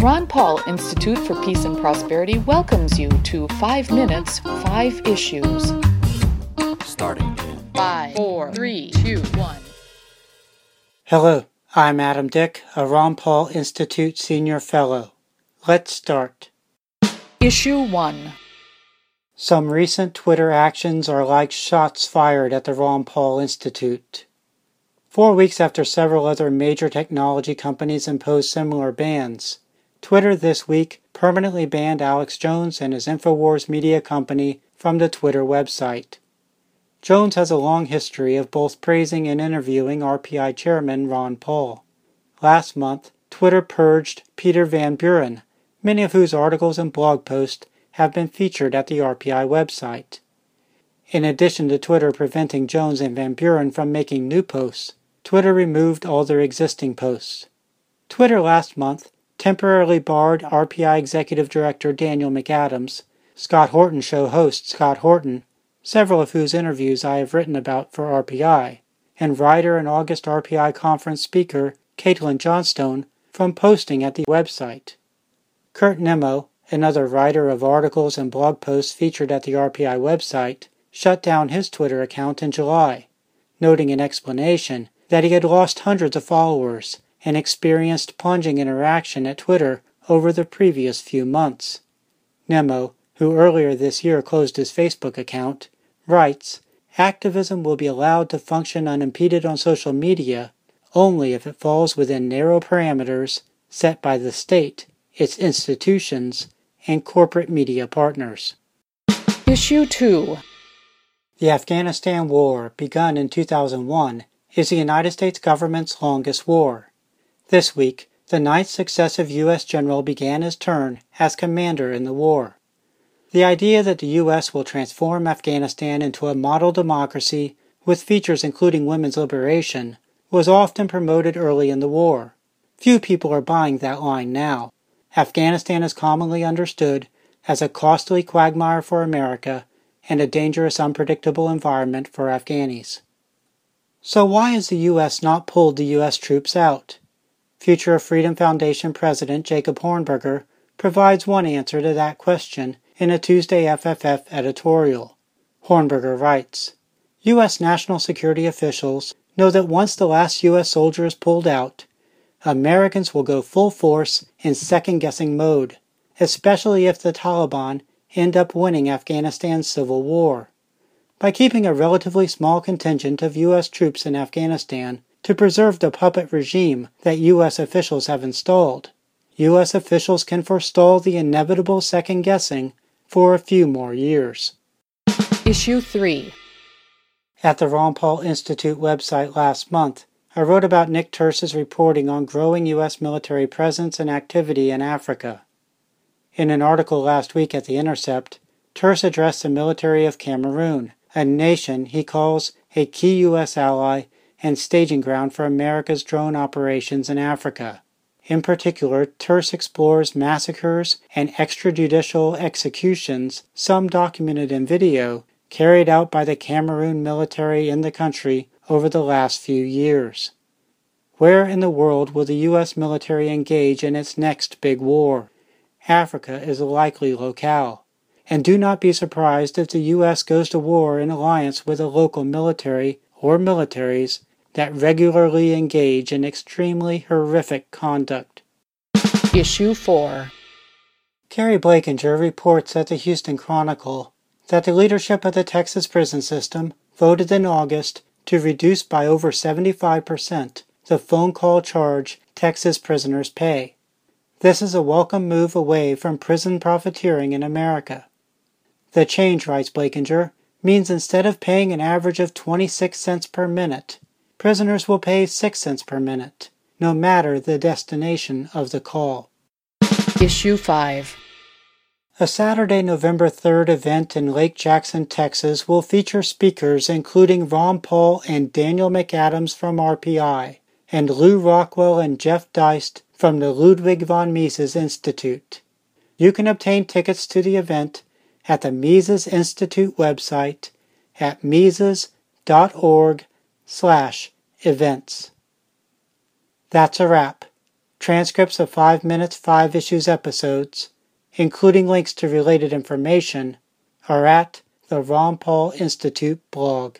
The Ron Paul Institute for Peace and Prosperity welcomes you to 5 Minutes, 5 Issues. Starting in 5, 4, 3, 2, 1. Hello, I'm Adam Dick, a Ron Paul Institute Senior Fellow. Let's start. Issue 1. Some recent Twitter actions are like shots fired at the Ron Paul Institute. Four weeks after several other major technology companies imposed similar bans, Twitter this week permanently banned Alex Jones and his InfoWars media company from the Twitter website. Jones has a long history of both praising and interviewing RPI chairman Ron Paul. Last month, Twitter purged Peter Van Buren, many of whose articles and blog posts have been featured at the RPI website. In addition to Twitter preventing Jones and Van Buren from making new posts, Twitter removed all their existing posts. Twitter last month temporarily barred RPI Executive Director Daniel McAdams, Scott Horton show host Scott Horton, several of whose interviews I have written about for RPI, and writer and August RPI conference speaker Caitlin Johnstone from posting at the website. Kurt Nimmo, another writer of articles and blog posts featured at the RPI website, shut down his Twitter account in July, noting in explanation that he had lost hundreds of followers and experienced plunging interaction at Twitter over the previous few months. Nimmo, who earlier this year closed his Facebook account, writes Activism will be allowed to function unimpeded on social media only if it falls within narrow parameters set by the state, its institutions, and corporate media partners. Issue 2. The Afghanistan War, begun in 2001, is the United States government's longest war. This week, the ninth successive U.S. general began his turn as commander in the war. The idea that the U.S. will transform Afghanistan into a model democracy with features including women's liberation was often promoted early in the war. Few people are buying that line now. Afghanistan is commonly understood as a costly quagmire for America and a dangerous, unpredictable environment for Afghanis. So, why has the U.S. not pulled the U.S. troops out? Future of Freedom Foundation President Jacob Hornberger provides one answer to that question in a Tuesday FFF editorial. Hornberger writes U.S. national security officials know that once the last U.S. soldier is pulled out, Americans will go full force in second guessing mode, especially if the Taliban end up winning Afghanistan's civil war. By keeping a relatively small contingent of U.S. troops in Afghanistan to preserve the puppet regime that U.S. officials have installed, U.S. officials can forestall the inevitable second guessing for a few more years. Issue 3. At the Ron Paul Institute website last month, I wrote about Nick Turse's reporting on growing U.S. military presence and activity in Africa. In an article last week at The Intercept, Turse addressed the military of Cameroon, a nation he calls a key U.S. ally and staging ground for America's drone operations in Africa. In particular, Turse explores massacres and extrajudicial executions, some documented in video, carried out by the Cameroon military in the country over the last few years. Where in the world will the U.S. military engage in its next big war? Africa is a likely locale. And do not be surprised if the U.S. goes to war in alliance with a local military or militaries that regularly engage in extremely horrific conduct. Issue 4. Keri Blakinger reports at the Houston Chronicle that the leadership of the Texas prison system voted in August to reduce by over 75% the phone call charge Texas prisoners pay. This is a welcome move away from prison profiteering in America. The change, writes Blakinger, means instead of paying an average of 26 cents per minute, prisoners will pay 6 cents per minute, no matter the destination of the call. Issue 5. A Saturday, November 3rd event in Lake Jackson, Texas will feature speakers including Ron Paul and Daniel McAdams from RPI, and Lew Rockwell and Jeff Deist from the Ludwig von Mises Institute. You can obtain tickets to the event at the Mises Institute website at mises.org slash events. That's a wrap. Transcripts of 5 Minutes 5 Issues episodes, including links to related information, are at the Ron Paul Institute blog.